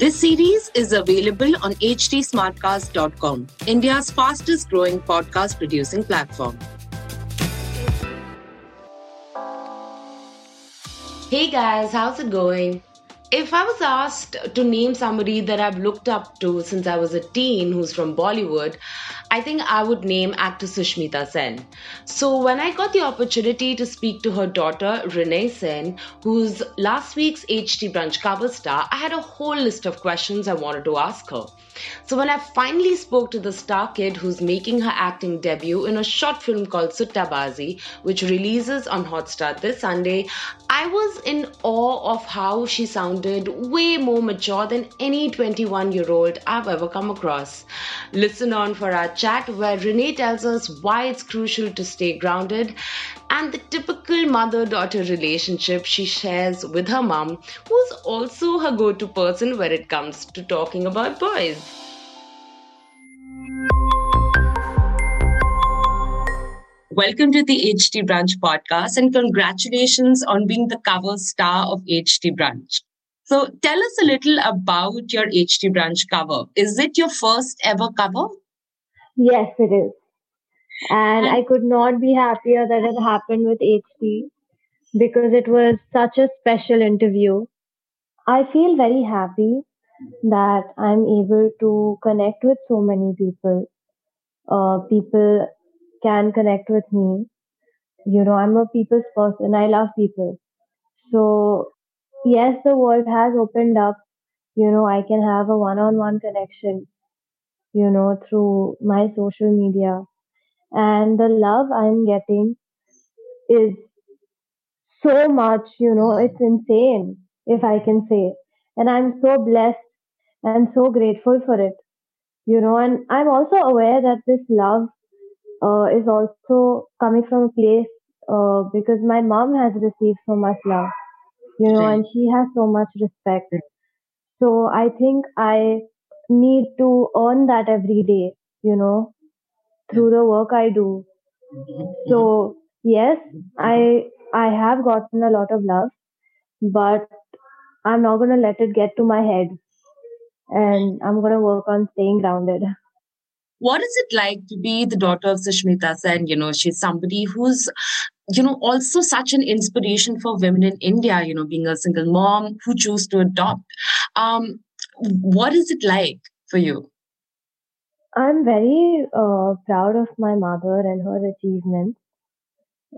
This series is available on htsmartcast.com, India's fastest growing podcast producing platform. Hey guys, how's it going? If I was asked to name somebody that I've looked up to since I was a teen who's from Bollywood, I think I would name actor Sushmita Sen. So when I got the opportunity to speak to her daughter Renee Sen, who's last week's HT Brunch cover star, I had a whole list of questions I wanted to ask her. So when I finally spoke to the star kid who's making her acting debut in a short film called Suttabazi, which releases on Hotstar this Sunday, I was in awe of how she sounded way more mature than any 21 year old I've ever come across. Listen on for our chat where Renee tells us why it's crucial to stay grounded and the typical mother daughter relationship she shares with her mom, who's also her go to person when it comes to talking about boys. Welcome to the HT Brunch podcast and congratulations on being the cover star of HT Brunch. So tell us a little about your HT Brunch cover. Is it your first ever cover? Yes, it is. And I could not be happier that it happened with HT because it was such a special interview. I feel very happy that I'm able to connect with so many people. Uh, people can connect with me. You know, I'm a people's person. I love people. So, yes, the world has opened up. You know, I can have a one on one connection, you know, through my social media. And the love I'm getting is so much, you know, it's insane, if I can say. And I'm so blessed and so grateful for it, you know, and I'm also aware that this love uh, is also coming from a place uh, because my mom has received so much love, you know, and she has so much respect. Mm. So I think I need to earn that every day, you know, through the work I do. Mm-hmm. So mm-hmm. yes, I I have gotten a lot of love, but I'm not gonna let it get to my head, and I'm gonna work on staying grounded. What is it like to be the daughter of Sushmita Sen? You know, she's somebody who's, you know, also such an inspiration for women in India, you know, being a single mom who chose to adopt. Um, what is it like for you? I'm very uh, proud of my mother and her achievements.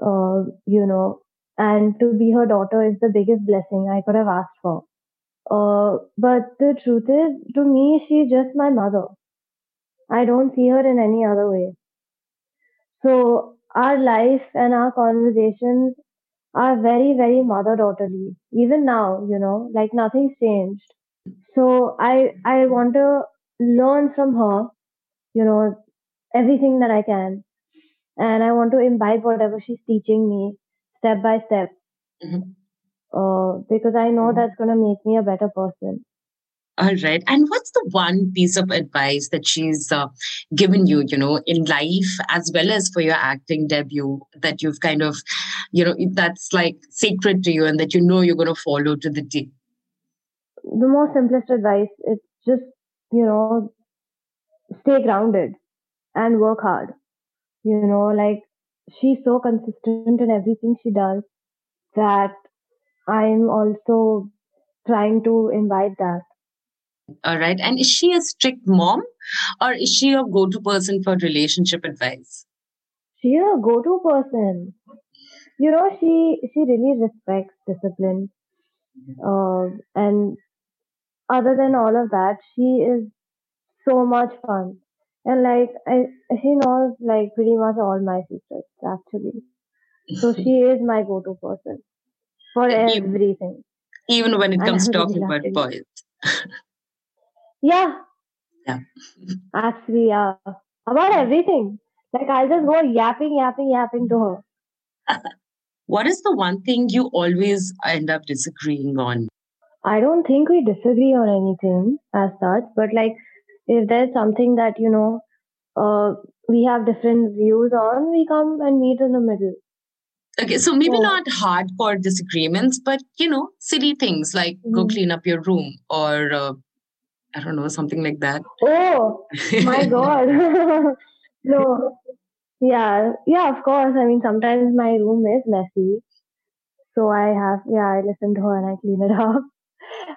Uh, you know, and to be her daughter is the biggest blessing I could have asked for. Uh, but the truth is, to me, she's just my mother. I don't see her in any other way. So our life and our conversations are very, very mother daughterly. Even now, you know, like nothing's changed. So I I want to learn from her, you know, everything that I can. And I want to imbibe whatever she's teaching me step by step. Mhm. Uh, because I know that's gonna make me a better person. All right. And what's the one piece of advice that she's uh, given you, you know, in life as well as for your acting debut that you've kind of, you know, that's like sacred to you and that you know you're going to follow to the T? the most simplest advice is just you know stay grounded and work hard you know like she's so consistent in everything she does that i'm also trying to invite that All right. And is she a strict mom or is she a go to person for relationship advice? She's a go to person. You know, she she really respects discipline. Uh, and other than all of that, she is so much fun. And like I, she knows like pretty much all my secrets actually. So she is my go-to person for everything. Even when it comes to talking about boys. yeah. Yeah. Actually, yeah. About everything. Like I'll just go yapping, yapping, yapping to her. what is the one thing you always end up disagreeing on? I don't think we disagree on anything as such, but like if there's something that, you know, uh, we have different views on, we come and meet in the middle. Okay, so maybe not hardcore disagreements, but you know, silly things like mm-hmm. go clean up your room or uh, I don't know, something like that. Oh my god! no, yeah, yeah, of course. I mean, sometimes my room is messy, so I have yeah, I listen to her and I clean it up.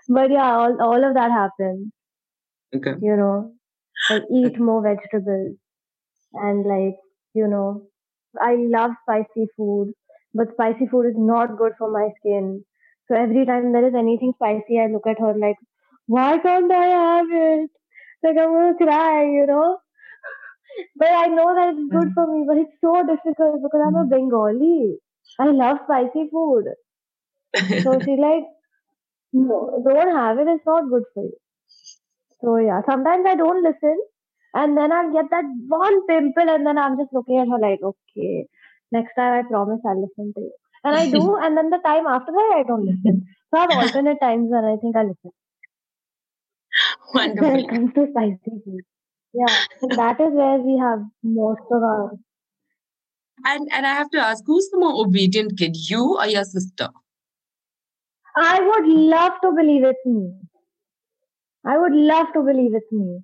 But yeah, all all of that happens. Okay. You know, like eat more vegetables and like you know, I love spicy food but spicy food is not good for my skin. So every time there is anything spicy, I look at her like, why can't I have it? Like I'm gonna cry, you know. But I know that it's good mm. for me, but it's so difficult because I'm a mm. Bengali. I love spicy food. so she's like, no, don't have it. It's not good for you. So yeah, sometimes I don't listen, and then I'll get that one pimple, and then I'm just looking at her like, okay, Next time, I promise I'll listen to you. And I do, and then the time after that, I don't listen. So I have alternate times when I think I listen. Wonderful. To spicy food. Yeah, that is where we have most of our. And and I have to ask, who's the more obedient kid, you or your sister? I would love to believe it's me. I would love to believe it's me.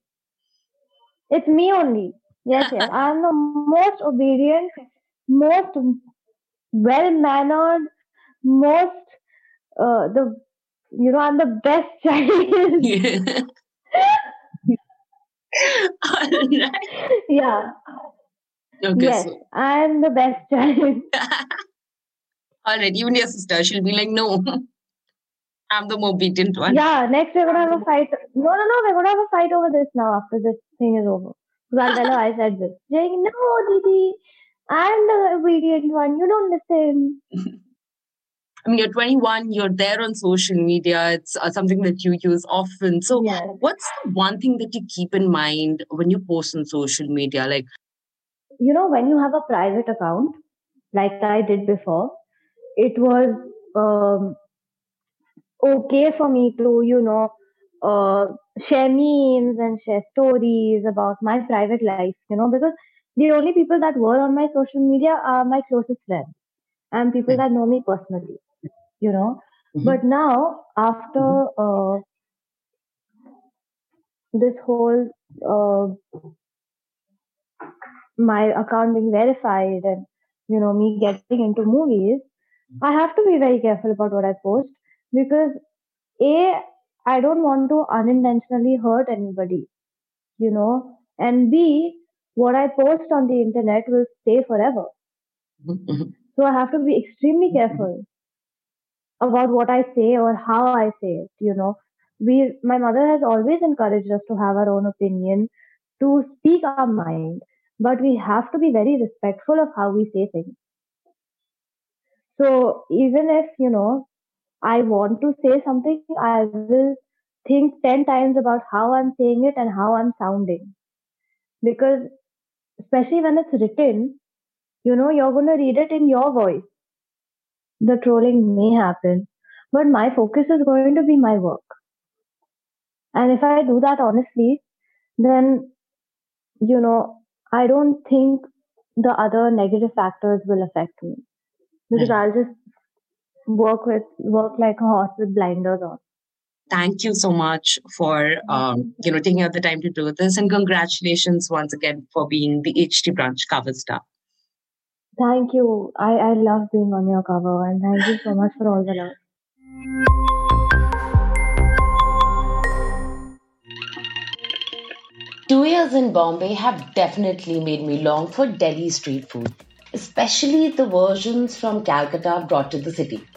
It's me only. Yes, yes. I'm the most obedient most well mannered, most uh, the you know I'm the best child. Yeah. Okay, yes, so. I'm the best child. All right, even your sister, she'll be like, no, I'm the more obedient one. Yeah, next we're gonna have a fight. No, no, no, we're gonna have a fight over this now after this thing is over. Because I'll tell her I said this. She's like, no, Didi, I'm the obedient one. You don't listen. I mean, you're 21, you're there on social media, it's uh, something that you use often. So, what's the one thing that you keep in mind when you post on social media? Like, you know, when you have a private account, like I did before, it was um, okay for me to, you know, uh, share memes and share stories about my private life, you know, because the only people that were on my social media are my closest friends and people mm-hmm. that know me personally, you know. Mm-hmm. But now, after uh, this whole uh, my account being verified and you know me getting into movies, I have to be very careful about what I post because a I don't want to unintentionally hurt anybody, you know, and b what I post on the internet will stay forever. Mm-hmm. so I have to be extremely careful about what I say or how I say it. You know, we, my mother has always encouraged us to have our own opinion, to speak our mind, but we have to be very respectful of how we say things. So even if, you know, I want to say something, I will think 10 times about how I'm saying it and how I'm sounding. Because especially when it's written, you know, you're going to read it in your voice. The trolling may happen, but my focus is going to be my work. And if I do that honestly, then, you know, I don't think the other negative factors will affect me because mm. I'll just work with, work like a horse with blinders on thank you so much for um, you know taking out the time to do this and congratulations once again for being the HT Brunch cover star. Thank you. I, I love being on your cover and thank you so much for all the love. Two years in Bombay have definitely made me long for Delhi street food especially the versions from Calcutta brought to the city.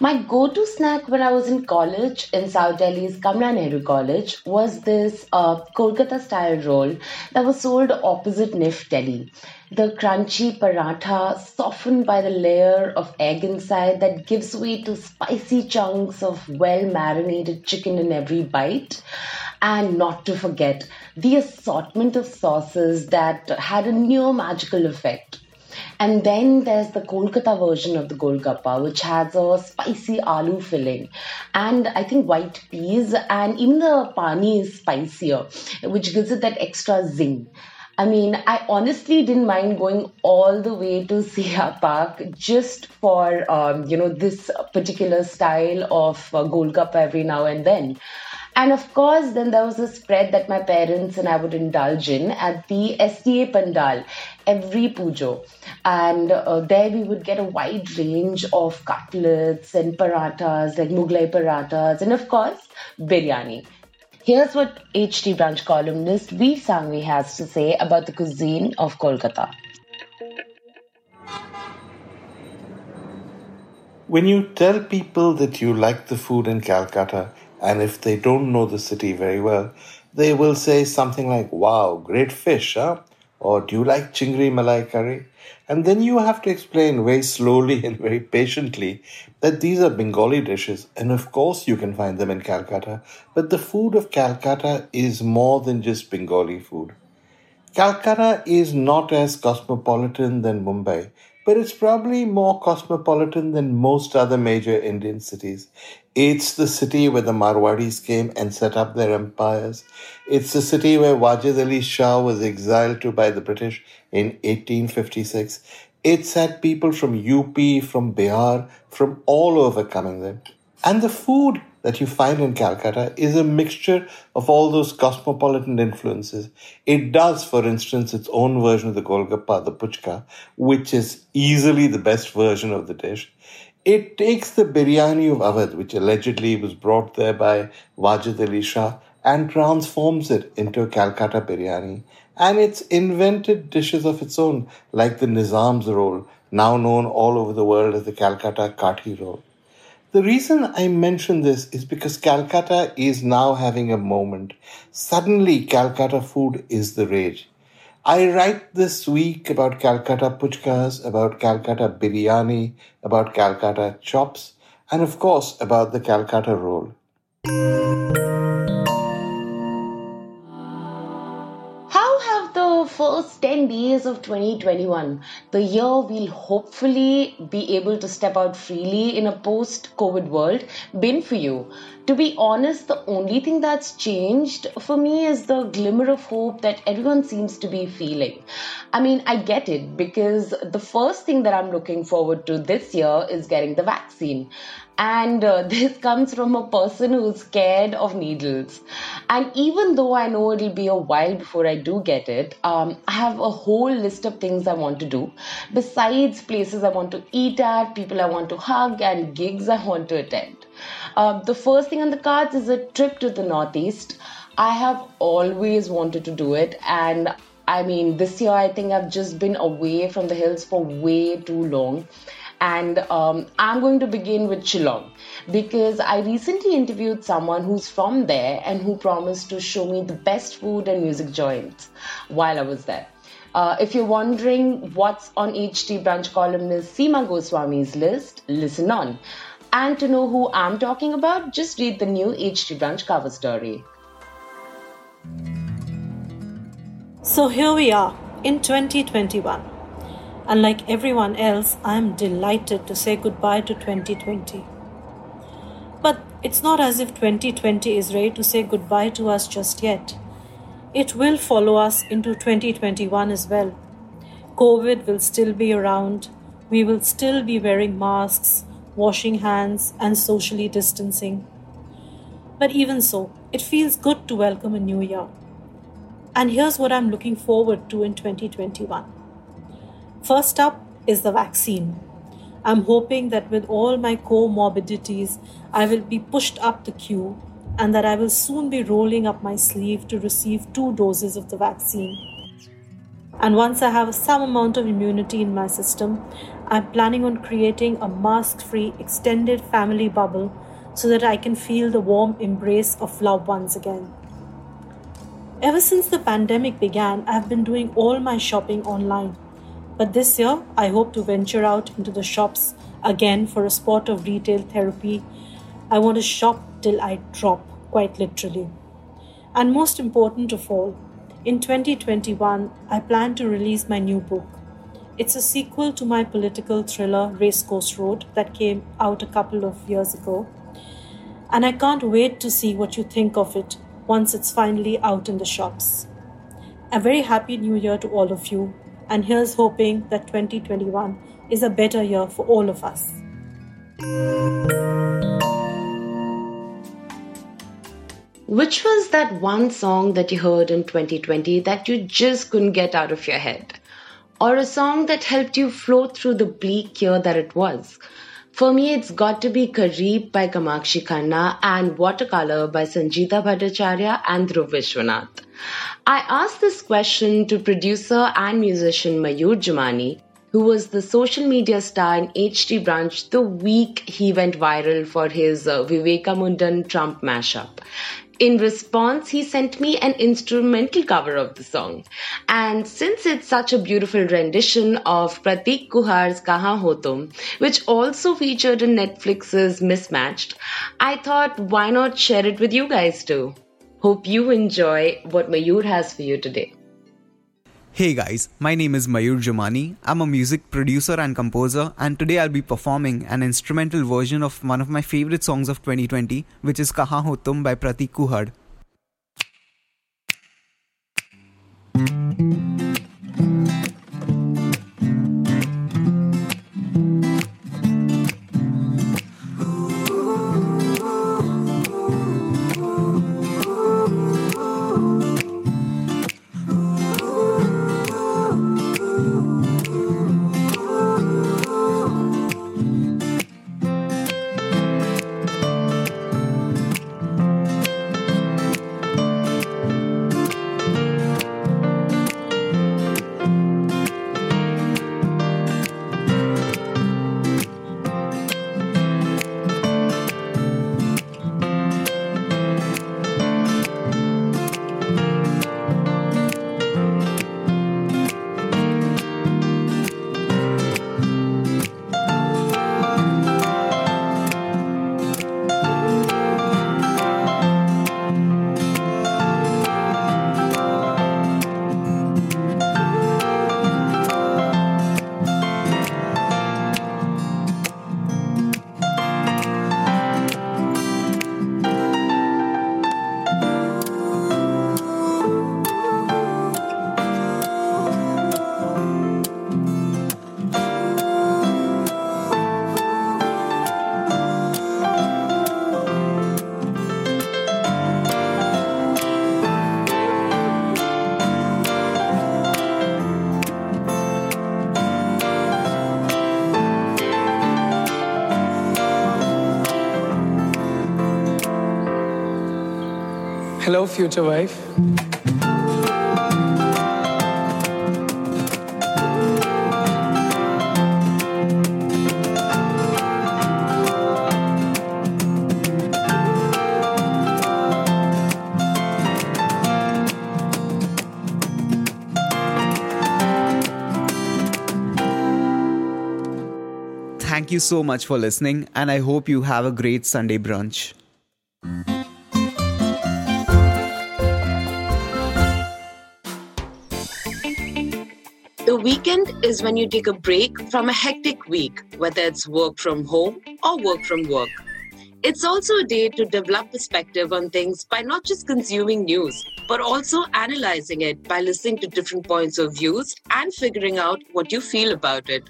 My go to snack when I was in college in South Delhi's Kamla Nehru College was this uh, Kolkata style roll that was sold opposite NIF Delhi. The crunchy paratha softened by the layer of egg inside that gives way to spicy chunks of well marinated chicken in every bite. And not to forget the assortment of sauces that had a near magical effect. And then there's the Kolkata version of the Golgappa, which has a spicy aloo filling and I think white peas, and even the pani is spicier, which gives it that extra zing. I mean, I honestly didn't mind going all the way to CR Park just for, um, you know, this particular style of uh, Golgappa every now and then. And of course, then there was a spread that my parents and I would indulge in at the SDA Pandal every pujo. And uh, there we would get a wide range of cutlets and parathas, like Mughlai paratas, and of course, biryani. Here's what HT Brunch columnist Vir Sanghvi has to say about the cuisine of Kolkata. When you tell people that you like the food in Calcutta, and if they don't know the city very well, they will say something like, Wow, great fish, huh? Or do you like chingri malai curry? And then you have to explain very slowly and very patiently that these are Bengali dishes, and of course you can find them in Calcutta. But the food of Calcutta is more than just Bengali food. Calcutta is not as cosmopolitan than Mumbai, but it's probably more cosmopolitan than most other major Indian cities. It's the city where the Marwadis came and set up their empires. It's the city where Wajid Ali Shah was exiled to by the British in 1856. It's had people from UP, from Bihar, from all over coming there. And the food that you find in Calcutta is a mixture of all those cosmopolitan influences. It does, for instance, its own version of the Golgappa, the Puchka, which is easily the best version of the dish. It takes the biryani of Awadh, which allegedly was brought there by Wajid Ali Shah, and transforms it into a Calcutta biryani. And it's invented dishes of its own, like the Nizam's roll, now known all over the world as the Calcutta Kathi roll. The reason I mention this is because Calcutta is now having a moment. Suddenly, Calcutta food is the rage. I write this week about Calcutta puchkas, about Calcutta biryani, about Calcutta chops, and of course about the Calcutta roll. 10 days of 2021, the year we'll hopefully be able to step out freely in a post COVID world, been for you? To be honest, the only thing that's changed for me is the glimmer of hope that everyone seems to be feeling. I mean, I get it because the first thing that I'm looking forward to this year is getting the vaccine. And uh, this comes from a person who's scared of needles. And even though I know it'll be a while before I do get it, um, I have a whole list of things I want to do. Besides places I want to eat at, people I want to hug, and gigs I want to attend. Uh, the first thing on the cards is a trip to the Northeast. I have always wanted to do it, and I mean, this year I think I've just been away from the hills for way too long and um, I'm going to begin with Shillong because I recently interviewed someone who's from there and who promised to show me the best food and music joints while I was there. Uh, if you're wondering what's on HT Brunch columnist Seema Goswami's list, listen on. And to know who I'm talking about, just read the new HT Brunch cover story. So here we are in 2021. Unlike everyone else, I am delighted to say goodbye to 2020. But it's not as if 2020 is ready to say goodbye to us just yet. It will follow us into 2021 as well. COVID will still be around. We will still be wearing masks, washing hands, and socially distancing. But even so, it feels good to welcome a new year. And here's what I'm looking forward to in 2021. First up is the vaccine. I'm hoping that with all my comorbidities, I will be pushed up the queue and that I will soon be rolling up my sleeve to receive two doses of the vaccine. And once I have some amount of immunity in my system, I'm planning on creating a mask free extended family bubble so that I can feel the warm embrace of loved ones again. Ever since the pandemic began, I've been doing all my shopping online. But this year, I hope to venture out into the shops again for a spot of retail therapy. I want to shop till I drop, quite literally. And most important of all, in 2021, I plan to release my new book. It's a sequel to my political thriller Racecourse Road that came out a couple of years ago. And I can't wait to see what you think of it once it's finally out in the shops. A very happy new year to all of you, and here's hoping that 2021 is a better year for all of us. Which was that one song that you heard in 2020 that you just couldn't get out of your head? Or a song that helped you float through the bleak year that it was? For me, it's got to be Kareeb by Kamakshi Khanna and Watercolor by Sanjita Bhattacharya and Dhruv Vishwanath. I asked this question to producer and musician Mayur Jumani, who was the social media star in HT Brunch the week he went viral for his uh, Vivekamundan Trump mashup. In response, he sent me an instrumental cover of the song. And since it's such a beautiful rendition of Prateek Kuhad's Kahaan Ho Tum, which also featured in Netflix's Mismatched, I thought why not share it with you guys too? Hope you enjoy what Mayur has for you today. Hey guys, my name is Mayur Jumani. I'm a music producer and composer, and today I'll be performing an instrumental version of one of my favorite songs of 2020, which is Kahaan Ho Tum by Prateek Kuhad. Hello, future wife. Thank you so much for listening, and I hope you have a great Sunday brunch. The weekend is when you take a break from a hectic week, whether it's work from home or work from work. It's also a day to develop perspective on things by not just consuming news, but also analyzing it by listening to different points of views and figuring out what you feel about it.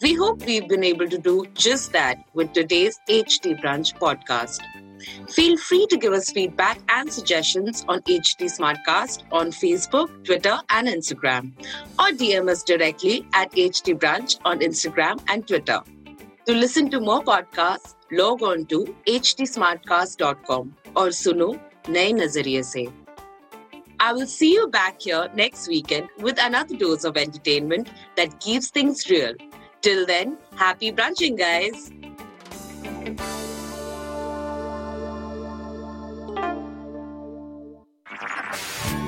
We hope we've been able to do just that with today's HT Brunch podcast. Feel free to give us feedback and suggestions on HT Smartcast on Facebook, Twitter, and Instagram, or DM us directly at HT Brunch on Instagram and Twitter. To listen to more podcasts, log on to htsmartcast.com Suno सुनो Nazariya Se. I will see you back here next weekend with another dose of entertainment that keeps things real. Till then, happy brunching, guys!